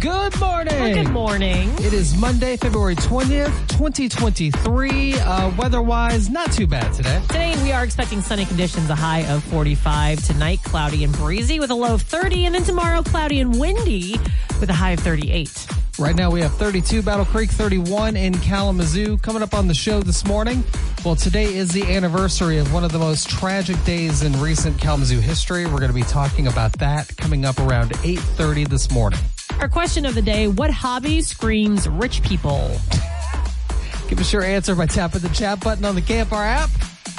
Good morning. Good morning. It is Monday, February 20th, 2023. Uh, weather-wise, not too bad today. Today we are expecting sunny conditions, a high of 45. Tonight, cloudy and breezy with a low of 30. And then tomorrow, cloudy and windy with a high of 38. Right now we have 32 Battle Creek, 31 in Kalamazoo. Coming up on the show this morning, well, today is the anniversary of one of the most tragic days in recent Kalamazoo history. We're going to be talking about that coming up around 8.30 this morning. Our question of the day What hobby screams rich people? Give us your answer by tapping the chat button on the KFR app.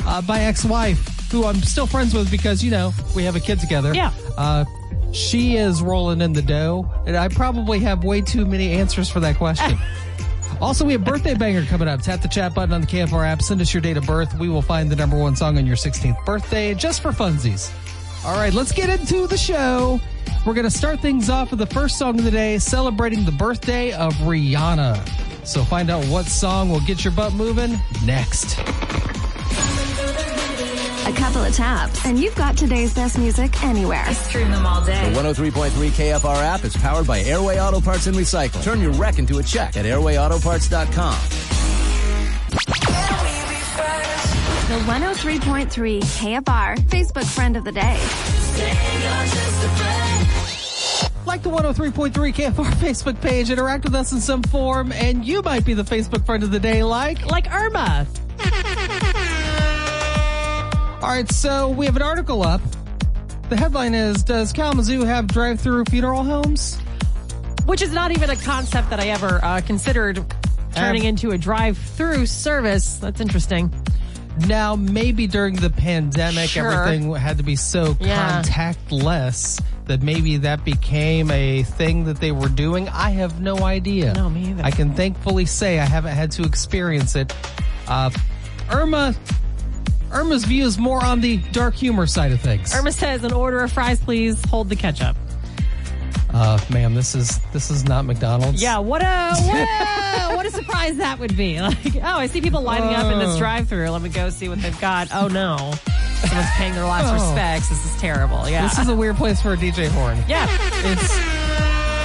Uh, my ex-wife, who I'm still friends with because, you know, we have a kid together. Yeah. Uh, she is rolling in the dough, and I probably have way too many answers for that question. also, we have birthday banger coming up. Tap the chat button on the KFR app. Send us your date of birth. We will find the number one song on your 16th birthday just for funsies. All right, let's get into the show. We're going to start things off with the first song of the day, celebrating the birthday of Rihanna. So find out what song will get your butt moving next. A couple of taps, and you've got today's best music anywhere. Stream them all day. The 103.3 KFR app is powered by Airway Auto Parts and Recycle. Turn your wreck into a check at airwayautoparts.com. The 103.3 KFR Facebook friend of the day. Like the 103.3 KFR Facebook page, interact with us in some form, and you might be the Facebook friend of the day, like. Like Irma. All right, so we have an article up. The headline is Does Kalamazoo have drive through funeral homes? Which is not even a concept that I ever uh, considered turning Um, into a drive through service. That's interesting. Now, maybe during the pandemic, Sure. everything had to be so Yeah. contactless that maybe that became a thing that they were doing. I have no idea. No, me either. I can thankfully say I haven't had to experience it. Uh, Irma, Irma's view is more on the dark humor side of things. Irma says, an order of fries, please. Hold the ketchup. Uh, ma'am, this is this is not McDonald's. Yeah, what a what a, what a surprise that would be. Like, oh, I see people lining up in this Oh. drive-through. Let me go see what they've got. Oh no, someone's paying their last Oh. respects. This is terrible. Yeah, This is a weird place for a DJ horn. yeah. It's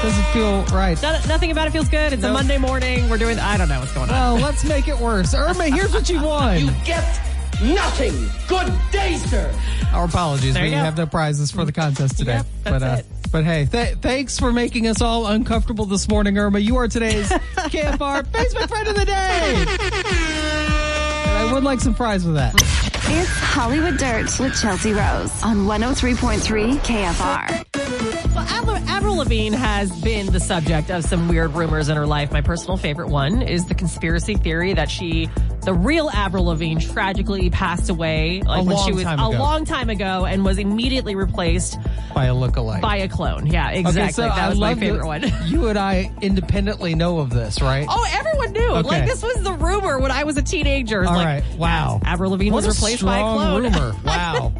doesn't feel right. None- nothing about it feels good. It's a Monday morning. We're doing. I don't know what's going on. Well, let's make it worse. Irma, here's what you won. You get nothing. Good day, sir. Our apologies. There We you go. have no prizes for the contest today. Yep, that's but uh, it. but hey, th- thanks for making us all uncomfortable this morning, Irma. You are today's KFR Facebook friend of the day. And I would like some fries with that. It's Hollywood Dirt with Chelsea Rose on 103.3 KFR. Well, Avril, Avril Lavigne has been the subject of some weird rumors in her life. My personal favorite one is the conspiracy theory that she, the real Avril Lavigne, tragically passed away like A when long she was a ago. long time ago and was immediately replaced By a lookalike. by a clone. Yeah, exactly. Okay, so that I was my favorite one. You and I independently know of this, right? Oh, everyone knew. Okay. Like this was the rumor when I was a teenager. All like, right. Wow. Avril Lavigne What was replaced by a clone. rumor. Wow.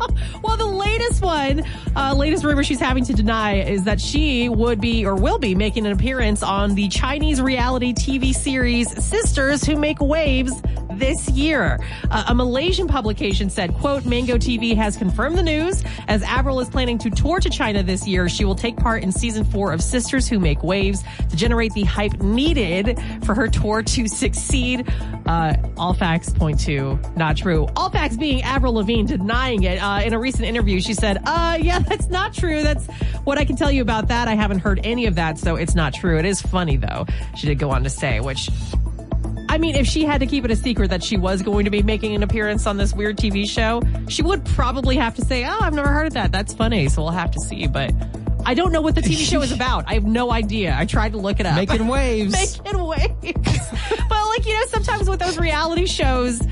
well, the latest one, uh, latest rumor she's having to deny is that she would be or will be making an appearance on the Chinese reality TV series Sisters Who Make Waves this year. Uh, a Malaysian publication said, quote, Mango TV has confirmed the news. As Avril is planning to tour to China this year, she will take part in season four of Sisters Who Make Waves to generate the hype needed for her tour to succeed. Uh, all facts point to not true. All facts being Avril Lavigne denying it. Uh, in a recent interview, she said, uh, yeah, that's not true. That's what I can tell you about that. I haven't heard any of that, so it's not true. It is funny though. She did go on to say, which I mean, if she had to keep it a secret that she was going to be making an appearance on this weird TV show, she would probably have to say, Oh, I've never heard of that. That's funny. So we'll have to see. But I don't know what the TV show is about. I have no idea. I tried to look it up. Making waves. Making waves. but like, you know, sometimes with those reality shows,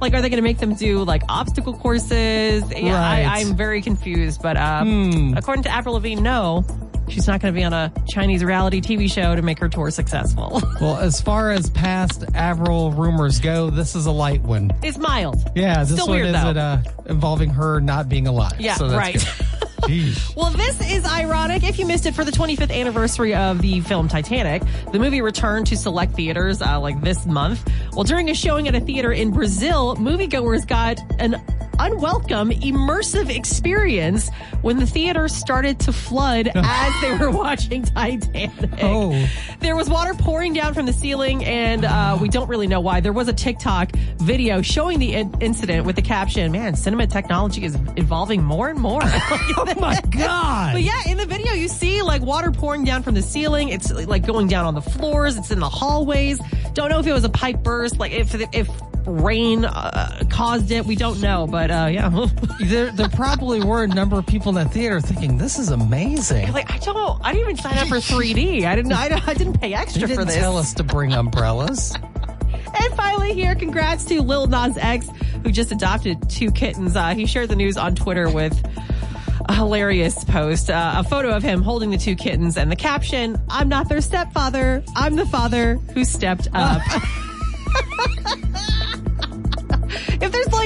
like, are they going to make them do like obstacle courses? Yeah, Right. I, I'm very confused. But um, Hmm. according to Avril Lavigne, no, she's not going to be on a Chinese reality TV show to make her tour successful. Well, as far as past Avril rumors go, this is a light one. it's mild. Yeah, this Still one weird, is though. it, uh, involving her not being alive. Yeah, so that's right. Well, this is ironic. If you missed it for the 25th anniversary of the film Titanic, the movie returned to select theaters uh, like this month. Well, during a showing at a theater in Brazil, moviegoers got an unwelcome, immersive experience when the theater started to flood as they were watching Titanic. Oh. There was water pouring down from the ceiling, and uh, we don't really know why. There was a TikTok video showing the in- incident with the caption, Man, cinema technology is evolving more and more. Oh my God. But yeah, in the video, you see like water pouring down from the ceiling. It's like going down on the floors. It's in the hallways. Don't know if it was a pipe burst, like if if rain uh, caused it. We don't know, but uh, yeah. There, there probably were a number of people in that theater thinking, this is amazing. like I don't, I didn't even sign up for 3D. I didn't, I, I didn't pay extra for didn't this. tell us to bring umbrellas. And finally, here, congrats to Lil Nas X, who just adopted two kittens. Uh, he shared the news on Twitter with a hilarious post, uh, a photo of him holding the two kittens, and the caption, "I'm not their stepfather. I'm the father who stepped up."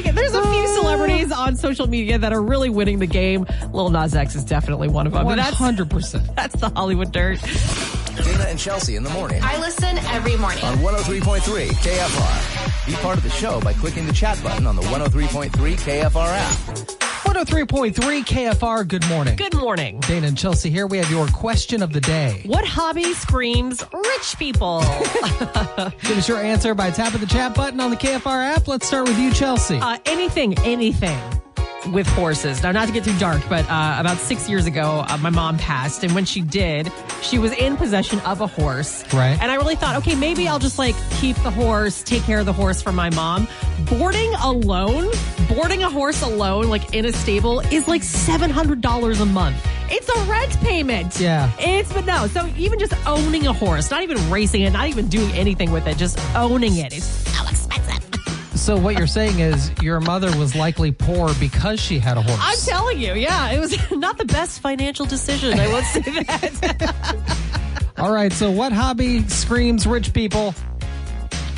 like, there's a few celebrities on social media that are really winning the game. Lil Nas X is definitely one of them. That's, 100%. that's the Hollywood Dirt. Dana and Chelsea in the morning I listen every morning. on 103.3 KFR. Be part of the show by clicking the chat button on the 103.3 KFR app. 103.3 KFR, good morning. Good morning. Dana and Chelsea here. We have your question of the day. What hobby screams rich people? Give us your answer by tapping the chat button on the KFR app. Let's start with you, Chelsea. Uh, anything, anything with horses. Now, not to get too dark, but uh, about six years ago, uh, my mom passed, and when she did, she was in possession of a horse. Right. And I really thought, okay, maybe I'll just like keep the horse, take care of the horse for my mom. Boarding alone, boarding a horse alone, like in a stable, is like seven hundred dollars a month. It's a rent payment. Yeah. It's but no. So even just owning a horse, not even racing it, not even doing anything with it, just owning it is so expensive. So what you're saying is your mother was likely poor because she had a horse. I'm telling you, yeah, it was not the best financial decision. I won't say that. All right, so what hobby screams rich people?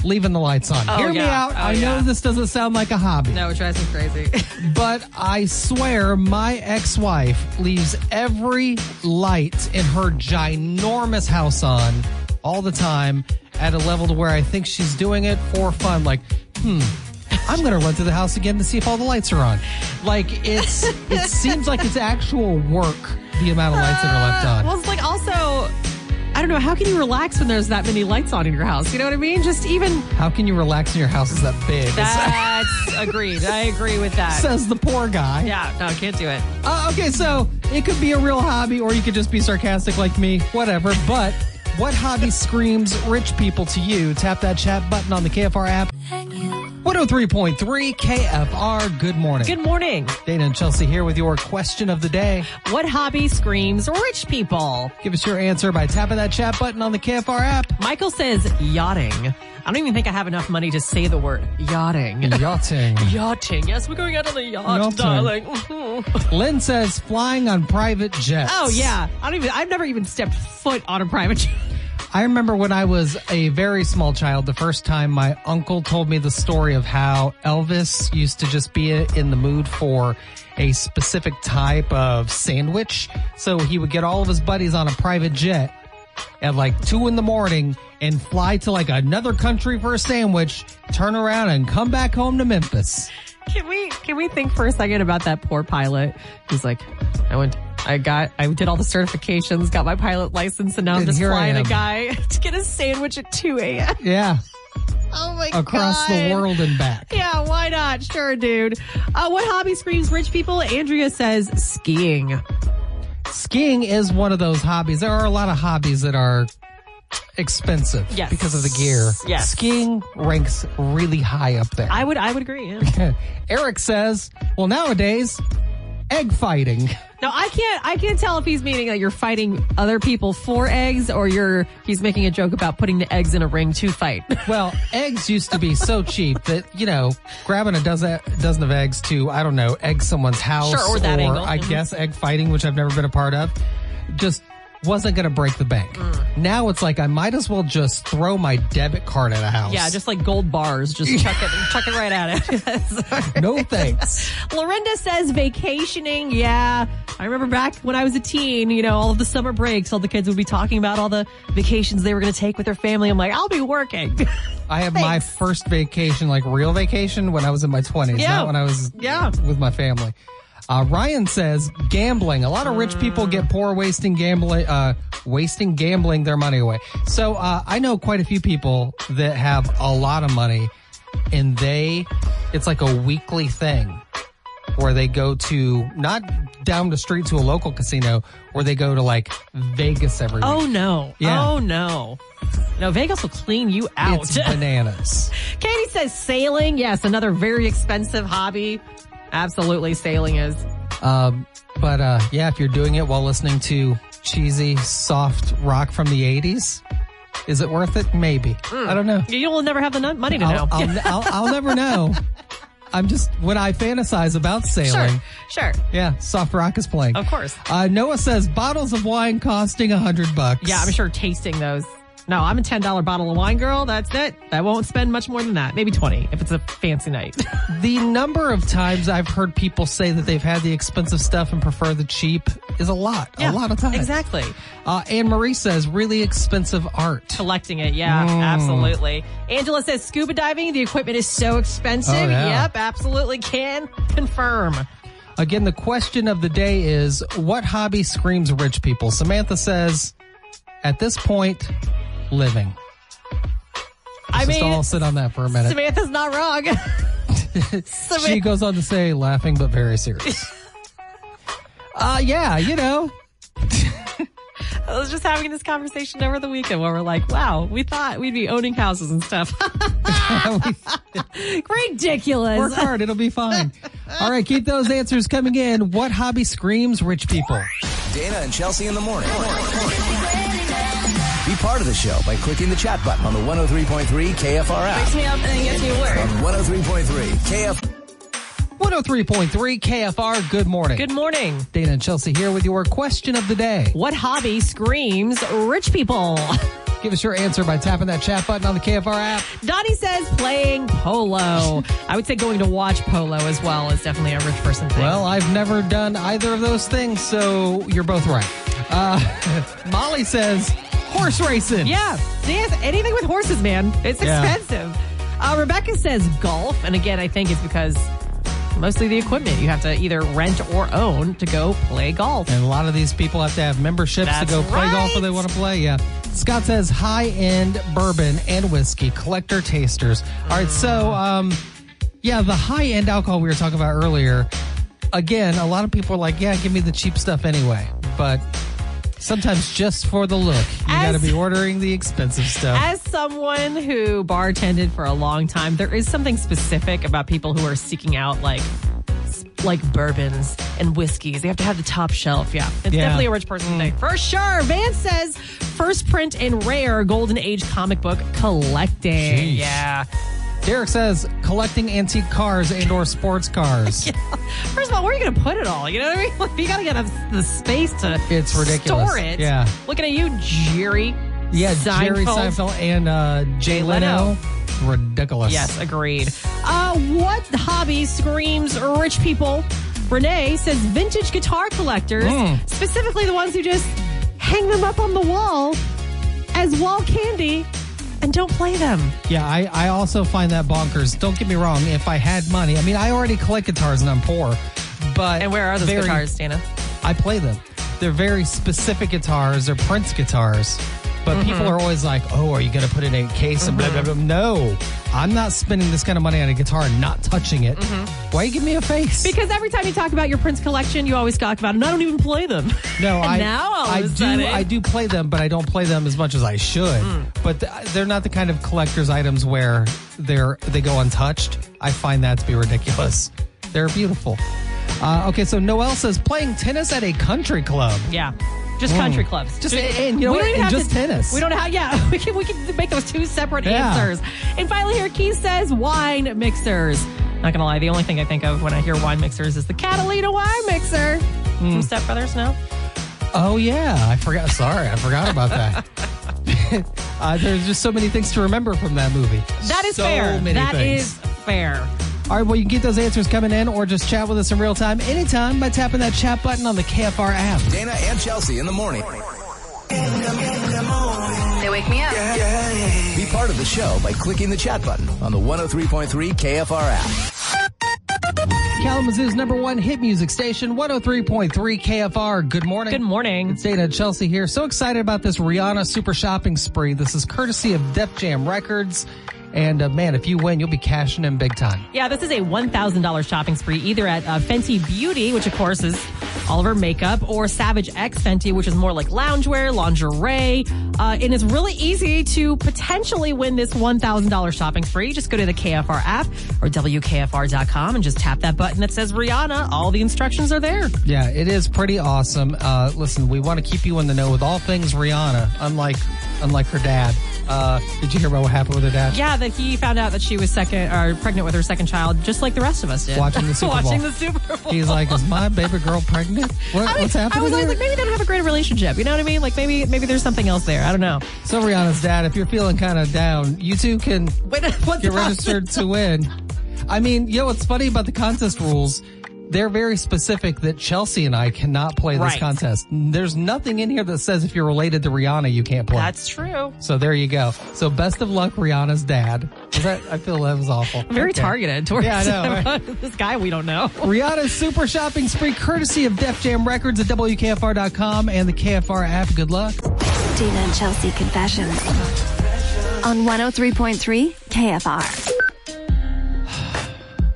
Leaving the lights on. Oh, Hear me out. Oh, I know yeah. this doesn't sound like a hobby, no, it drives me crazy. but I swear my ex-wife leaves every light in her ginormous house on all the time at a level to where I think she's doing it for fun. Like, hmm, I'm going to run through the house again to see if all the lights are on. Like, it's it seems like it's actual work. The amount of lights that are left on. well, it's like also, I don't know. How can you relax when there's that many lights on in your house? You know what I mean? Just even How can you relax in your house is that big? that's agreed. I agree with that. Says the poor guy. yeah, no, I can't do it. Uh, okay, so it could be a real hobby, or you could just be sarcastic like me, whatever. But what hobby screams rich people to you? Tap that chat button on the KFR app. 103.3 KFR. Good morning. Good morning. Dana and Chelsea here with your question of the day. What hobby screams rich people? Give us your answer by tapping that chat button on the KFR app. Michael says yachting. I don't even think I have enough money to say the word yachting. Yachting. Yachting. Yes, we're going out on the yacht, Yachting. darling. Lynn says flying on private jets. Oh yeah. I don't even. I've never even stepped foot on a private jet. I remember when I was a very small child, the first time my uncle told me the story of how Elvis used to just be in the mood for a specific type of sandwich. So he would get all of his buddies on a private jet at like two in the morning and fly to like another country for a sandwich, turn around and come back home to Memphis. Can we can we think for a second about that poor pilot? He's like, I went, I got, I did all the certifications, got my pilot license, and now I'm just flying a guy to get a sandwich at 2 a.m. Yeah. Oh my god. Across the world and back. Yeah, why not? Sure, dude. Uh, what hobby screams rich people? Andrea says skiing. Skiing is one of those hobbies. There are a lot of hobbies that are expensive Yes. because of the gear. Yes. Skiing ranks really high up there. I would, I would agree. Yeah. Eric says, well, nowadays, egg fighting. Now I can't, I can't tell if he's meaning that you're fighting other people for eggs, or you're he's making a joke about putting the eggs in a ring to fight. Well, eggs used to be so cheap that, you know, grabbing a dozen, dozen of eggs to, I don't know, egg someone's house Sure, or that angle. I Mhm. guess egg fighting, which I've never been a part of, just wasn't going to break the bank. Mm. Now it's like I might as well just throw my debit card at a house. Yeah, just like gold bars. Just chuck it, chuck it right at it. no thanks. Lorinda says vacationing. Yeah. I remember back when I was a teen, you know, all of the summer breaks, all the kids would be talking about all the vacations they were going to take with their family. I'm like, I'll be working. I have my first vacation, like real vacation, when I was in my 20s, Yeah. not when I was Yeah. with my family. Uh, Ryan says gambling. A lot of rich people get poor wasting gambling, uh, wasting gambling their money away. So, uh, I know quite a few people that have a lot of money and they, it's like a weekly thing where they go to not down the street to a local casino where they go to like Vegas every week. oh no. Yeah. Oh no. No, Vegas will clean you out. It's bananas. Katie says sailing. Yes, another very expensive hobby. Absolutely, sailing is. Um, but uh, yeah, if you're doing it while listening to cheesy, soft rock from the 80s, is it worth it? Maybe. I don't know. You'll never have the money to know. I'll, I'll, I'll, I'll never know. I'm just, when I fantasize about sailing, sure, sure. yeah, soft rock is playing. Of course. Uh, Noah says bottles of wine costing a hundred bucks. Yeah, I'm sure tasting those. No, I'm a ten dollar bottle of wine girl. That's it. I won't spend much more than that. Maybe twenty if it's a fancy night. The number of times I've heard people say that they've had the expensive stuff and prefer the cheap is a lot. a lot of times. Exactly. Uh, Anne Marie says really expensive art. Collecting it, yeah, Mm. absolutely. Angela says scuba diving. The equipment is so expensive. Oh, yeah. Yep, absolutely can confirm. Again, the question of the day is what hobby screams rich people? Samantha says, at this point, living. I Just mean, all sit on that for a minute. Samantha's not wrong. she goes on to say, laughing but very serious. uh, yeah, you know, I was just having this conversation over the weekend where we're like, "Wow, we thought we'd be owning houses and stuff." Ridiculous. work hard. It'll be fine. All right, keep those answers coming in. What hobby screams rich people? Dana and Chelsea in the morning. Be part of the show by clicking the chat button on the 103.3 KFR app. me up and then gets me to work. On 103.3 KF. 103.3 KFR. Good morning. Good morning. Dana and Chelsea here with your question of the day. What hobby screams rich people? Give us your answer by tapping that chat button on the KFR app. Donnie says playing polo. I would say going to watch polo as well is definitely a rich person thing. Well, I've never done either of those things, so you're both right. Uh, Molly says horse racing. yeah, yes, anything with horses, man. It's Yeah. expensive. Uh, Rebecca says golf, and again, I think it's because mostly the equipment you have to either rent or own to go play golf. And a lot of these people have to have memberships That's to go play golf right. if they want to play. Yeah. Scott says high end bourbon and whiskey, collector tasters. All right. So, um, yeah, the high end alcohol we were talking about earlier. Again, a lot of people are like, yeah, give me the cheap stuff anyway. But sometimes just for the look, you got to be ordering the expensive stuff. As someone who bartended for a long time, there is something specific about people who are seeking out like like bourbons and whiskeys. They have to have the top shelf. Yeah, it's Yeah. definitely a rich person thing mm. for sure. Vance says first print and rare golden age comic book collecting. Sheesh. Yeah. Derek says collecting antique cars and or sports cars. First of all, where are you going to put it all? You know what I mean? Like, you got to get the space to It's ridiculous. store it. Yeah. Looking at you, Jerry. Yeah, Jerry Seinfeld. Seinfeld and uh, Jay Leno. Ridiculous. Yes, agreed. Uh, what hobby screams rich people? Renee says vintage guitar collectors, Mm. specifically the ones who just hang them up on the wall as wall candy and don't play them. Yeah, I, I also find that bonkers. Don't get me wrong. If I had money, I mean, I already collect guitars and I'm poor, but And where are those very- guitars, Dana? I play them. They're very specific guitars. They're Prince guitars. But Mm-hmm. people are always like, "Oh, are you going to put it in a case?" And blah blah blah. No, I'm not spending this kind of money on a guitar and not touching it. Why you give me a face? Mm-hmm. Because every time you talk about your Prince collection, you always talk about, and I don't even play them. No, I now I do sudden- I do play them, but I don't play them as much as I should. Mm. But th- they're not the kind of collector's items where they're they go untouched. I find that to be ridiculous. They're beautiful. Uh, okay, so Noel says playing tennis at a country club. Yeah. Just country clubs. Just- and you know we what? don't even have just to, tennis. We don't have. Yeah, we can we can make those two separate Yeah. answers. And finally, here Keith says wine mixers. Not gonna lie, the only thing I think of when I hear wine mixers is the Catalina wine mixer from Step Brothers. No, Oh yeah, I forgot. Sorry, I forgot about that. uh, there's just so many things to remember from that movie. That is so fair. Many That things. is fair. All right, well, you can get those answers coming in or just chat with us in real time anytime by tapping that chat button on the KFR app. Dana and Chelsea in the morning. They wake me up. Be part of the show by clicking the chat button on the 103.3 KFR app. Kalamazoo's number one hit music station, 103.3 KFR. Good morning. Good morning. It's Dana and Chelsea here. So excited about this Rihanna super shopping spree. This is courtesy of Def Jam Records. And uh, man, if you win, you'll be cashing in big time. Yeah, this is a $1,000 shopping spree either at uh, Fenty Beauty, which of course is all of her makeup, or Savage X Fenty, which is more like loungewear, lingerie. Uh, and it's really easy to potentially win this $1,000 shopping spree. Just go to the KFR app or WKFR.com and just tap that button that says Rihanna. All the instructions are there. Yeah, it is pretty awesome. Uh, listen, we want to keep you in the know with all things Rihanna, unlike unlike her dad. Uh, did you hear about what happened with her dad? Yeah, that he found out that she was second or pregnant with her second child, just like the rest of us did. Watching the Super Bowl. Watching the Super Bowl. He's like, is my baby girl pregnant? What, I, mean, what's happening? I was here? like, maybe they don't have a great relationship. You know what I mean? Like maybe maybe there's something else there. I don't know. so Rihanna's dad, if you're feeling kind of down, you two can Wait, get registered to win. I mean, you know what's funny about the contest rules? They're very specific that Chelsea and I cannot play this Right. contest. There's nothing in here that says if you're related to Rihanna, you can't play. That's true. so there you go. So best of luck, Rihanna's dad. Was that, I feel that was awful. Very Okay. targeted towards Yeah, I know, right? this guy we don't know. Rihanna's super shopping spree, courtesy of Def Jam Records at WKFR.com and the KFR app. Good luck. Dana and Chelsea Confessions on 103.3 KFR.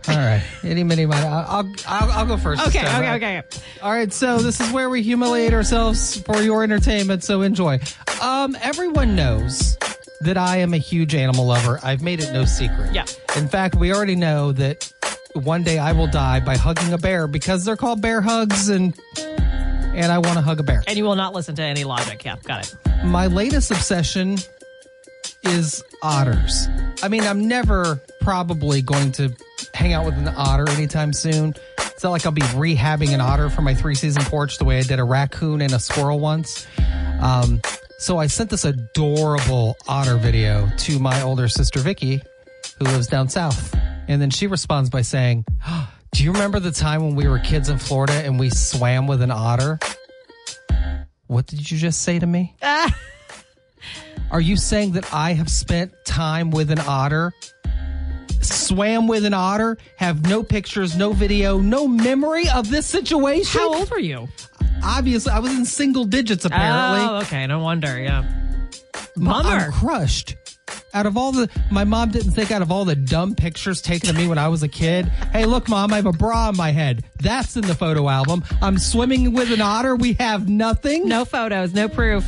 All right. Any, mini, miny. I'll, I'll, I'll go first. this Okay, time, okay, right? okay. All right, so this is where we humiliate ourselves for your entertainment, so enjoy. Um, everyone knows that I am a huge animal lover. I've made it no secret. Yeah. In fact, we already know that one day I will die by hugging a bear because they're called bear hugs and and I want to hug a bear. And you will not listen to any logic. Yeah, got it. My latest obsession is otters. I mean, I'm never probably going to hang out with an otter anytime soon. It's not like I'll be rehabbing an otter for my three season porch the way I did a raccoon and a squirrel once. Um, so I sent this adorable otter video to my older sister Vicky, who lives down south. And then she responds by saying, Do you remember the time when we were kids in Florida and we swam with an otter? What did you just say to me? Are you saying that I have spent time with an otter? Swam with an otter, have no pictures, no video, no memory of this situation? How old were you? Obviously, I was in single digits apparently. Oh, okay. No wonder. Yeah. Bummer. I'm crushed. Out of all the, my mom didn't think out of all the dumb pictures taken of me when I was a kid. Hey, look, mom, I have a bra on my head. That's in the photo album. I'm swimming with an otter. We have nothing. No photos, no proof.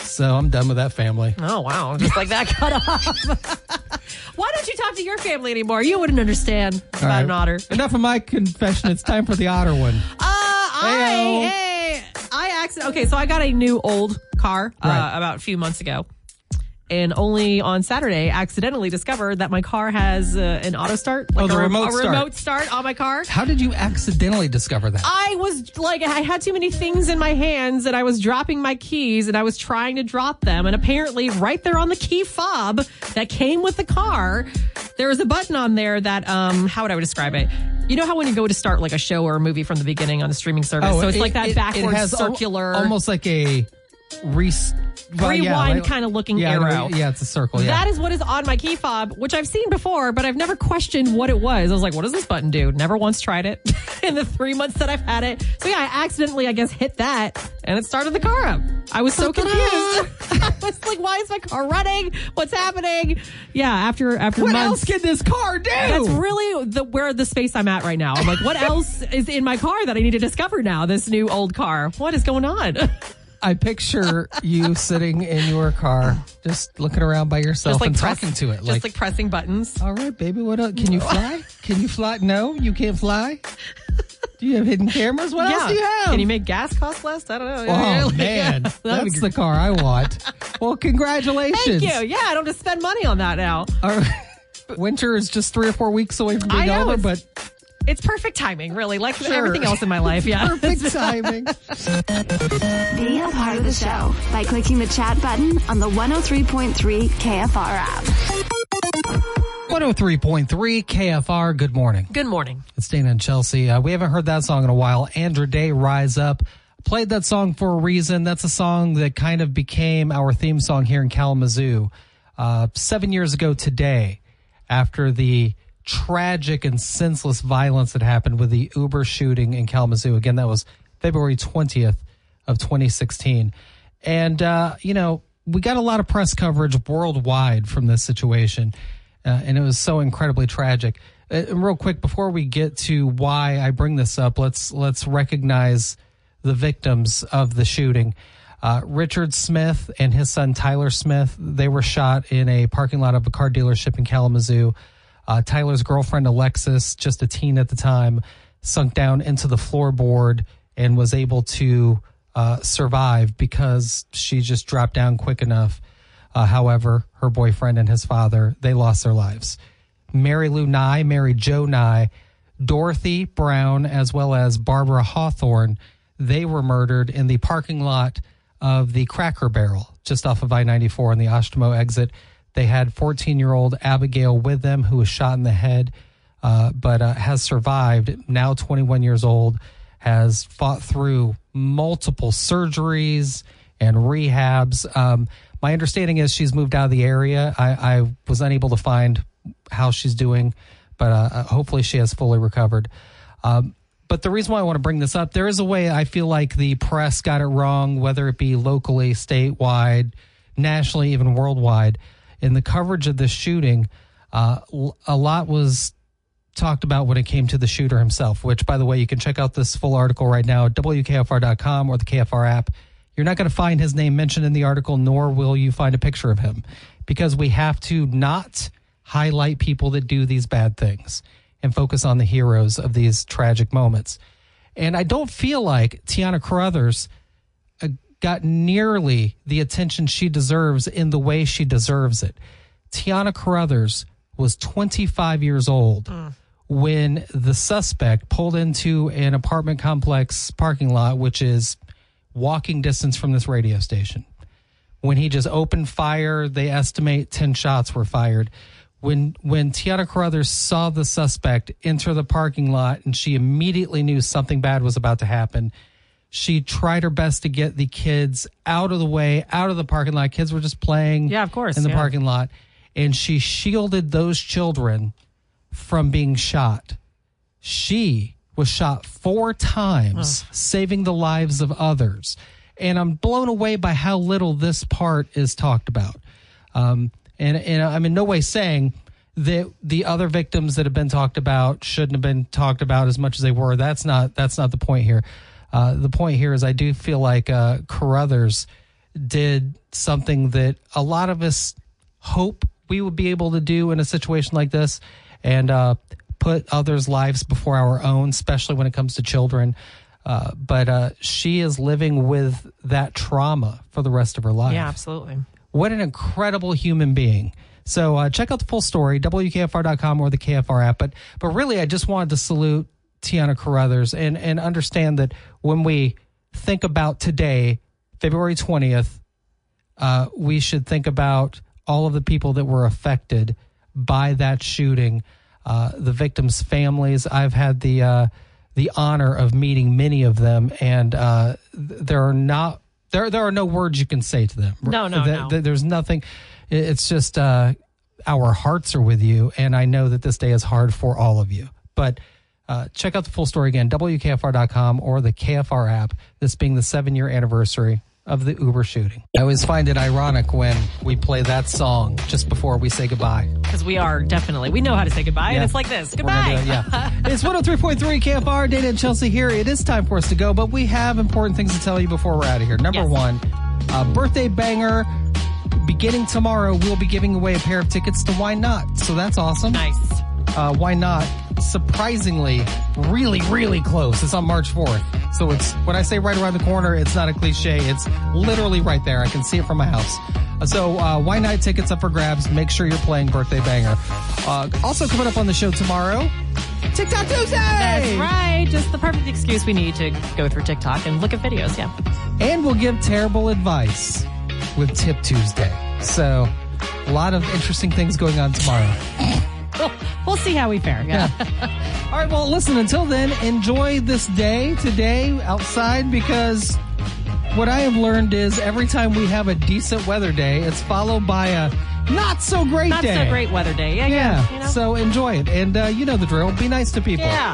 So I'm done with that family. Oh wow, just like that cut off. Why don't you talk to your family anymore? You wouldn't understand about right. an otter. Enough of my confession. It's time for the otter one. Uh, I, hey, I accident. Okay, so I got a new old car uh, Right. about a few months ago, and only on Saturday accidentally discovered that my car has uh, an auto start, like Oh, the a, remote a start. remote start on my car. How did you accidentally discover that? I was like, I had too many things in my hands and I was dropping my keys and I was trying to drop them. And apparently, right there on the key fob that came with the car, there was a button on there that, um, how would I describe it? You know how when you go to start like a show or a movie from the beginning on a streaming service? so it's Oh, it- like that it- backwards it has al- circular. almost like a re- well, yeah, Rewind like- kinda looking yeah, arrow. Yeah, it's a circle. Yeah. That is what is on my key fob, which I've seen before, but I've never questioned what it was. I was like, what does this button do? Never once tried it in the three months that I've had it. So yeah, I accidentally, I guess, hit that and it started the car up. I was so confused. I was like, why is my car running? What's happening? Yeah, after, after what months. else can this car do? That's really the where the space I'm at right now. I'm like, what else is in my car that I need to discover now? This new old car. What is going on? I picture you sitting in your car, just looking around by yourself and press- talking to it. just Like, like pressing buttons. all right, baby, what else? Can you fly? Can you fly? No, you can't fly. Do you have hidden cameras? What else do you have? Can you make gas cost less? I don't know. Oh Like, man, be that's the car I want. Well, congratulations. Thank you. Yeah, I don't have to spend money on that now. Our winter is just three or four weeks away from I being know, over, it's- but It's perfect timing, really, like everything else in my life. Yeah. Perfect timing. Be a part of the show by clicking the chat button on the 103.3 KFR app. 103.3 KFR. Good morning. Good morning. It's Dana and Chelsea. Uh, we haven't heard that song in a while. Andra Day, Rise Up. Played that song for a reason. That's a song that kind of became our theme song here in Kalamazoo. Uh, seven years ago today, after the tragic and senseless violence that happened with the Uber shooting in Kalamazoo. Again, that was February 20th of 2016. And, uh, you know, we got a lot of press coverage worldwide from this situation. Uh, and it was so incredibly tragic. Uh, real quick, before we get to why I bring this up, let's, let's recognize the victims of the shooting. Uh, Richard Smith and his son Tyler Smith, they were shot in a parking lot of a car dealership in Kalamazoo. Uh, Tyler's girlfriend, Alexis, just a teen at the time, sunk down into the floorboard and was able to uh, survive because she just dropped down quick enough. Uh, however, her boyfriend and his father, they lost their lives. Mary Lou Nye, Mary Jo Nye, Dorothy Brown, as well as Barbara Hawthorne, they were murdered in the parking lot of the Cracker Barrel just off of I 94 on the Oshtemo exit. They had 14 year old Abigail with them who was shot in the head, uh, but uh, has survived. Now 21 years old, has fought through multiple surgeries and rehabs. Um, my understanding is she's moved out of the area. I, I was unable to find how she's doing, but uh, hopefully she has fully recovered. Um, but the reason why I want to bring this up, there is a way I feel like the press got it wrong, whether it be locally, statewide, nationally, even worldwide in the coverage of this shooting, uh, a lot was talked about when it came to the shooter himself, which, by the way, you can check out this full article right now at WKFR.com or the KFR app. You're not going to find his name mentioned in the article, nor will you find a picture of him because we have to not highlight people that do these bad things and focus on the heroes of these tragic moments. And I don't feel like Tiana Carruthers got nearly the attention she deserves in the way she deserves it. Tiana Carruthers was 25 years old mm. when the suspect pulled into an apartment complex parking lot, which is walking distance from this radio station. When he just opened fire, they estimate 10 shots were fired. When when Tiana Carruthers saw the suspect enter the parking lot and she immediately knew something bad was about to happen, she tried her best to get the kids out of the way, out of the parking lot. Kids were just playing yeah, of course, in the yeah. parking lot. And she shielded those children from being shot. She was shot four times, saving the lives of others. And I'm blown away by how little this part is talked about. Um, and, and I'm in no way saying that the other victims that have been talked about shouldn't have been talked about as much as they were. That's not that's not the point here. Uh, the point here is I do feel like uh, Carruthers did something that a lot of us hope we would be able to do in a situation like this and uh, put others' lives before our own, especially when it comes to children. Uh, but uh, she is living with that trauma for the rest of her life. Yeah, absolutely. What an incredible human being. So uh, check out the full story, WKFR.com or the KFR app. But but really, I just wanted to salute Tiana Carruthers and, and understand that when we think about today, February 20th, uh, we should think about all of the people that were affected by that shooting, uh, the victims' families. I've had the uh, the honor of meeting many of them, and uh, there are not there there are no words you can say to them. No, no, no. There's nothing. It's just uh, our hearts are with you, and I know that this day is hard for all of you, but uh, check out the full story again, WKFR.com or the KFR app, this being the seven year anniversary of the Uber shooting. I always find it ironic when we play that song just before we say goodbye. Because we are definitely, we know how to say goodbye, yeah. and it's like this goodbye. It, yeah. it's 103.3 KFR, Dana and Chelsea here. It is time for us to go, but we have important things to tell you before we're out of here. Number yes. one, uh, birthday banger. Beginning tomorrow, we'll be giving away a pair of tickets to Why Not. So that's awesome. Nice. Uh, why not? Surprisingly, really, really close. It's on March 4th. So it's, when I say right around the corner, it's not a cliche. It's literally right there. I can see it from my house. Uh, so, uh, why not tickets up for grabs? Make sure you're playing Birthday Banger. Uh, also coming up on the show tomorrow, TikTok Tuesday. That's right. Just the perfect excuse we need to go through TikTok and look at videos. Yeah. And we'll give terrible advice with Tip Tuesday. So, a lot of interesting things going on tomorrow. We'll, we'll see how we fare. Yeah. All right, well, listen, until then, enjoy this day today outside because what I have learned is every time we have a decent weather day, it's followed by a not so great Not day. so great weather day. Yeah. Yeah. Yeah. You know? So enjoy it. And uh, you know the drill. Be nice to people. yeah.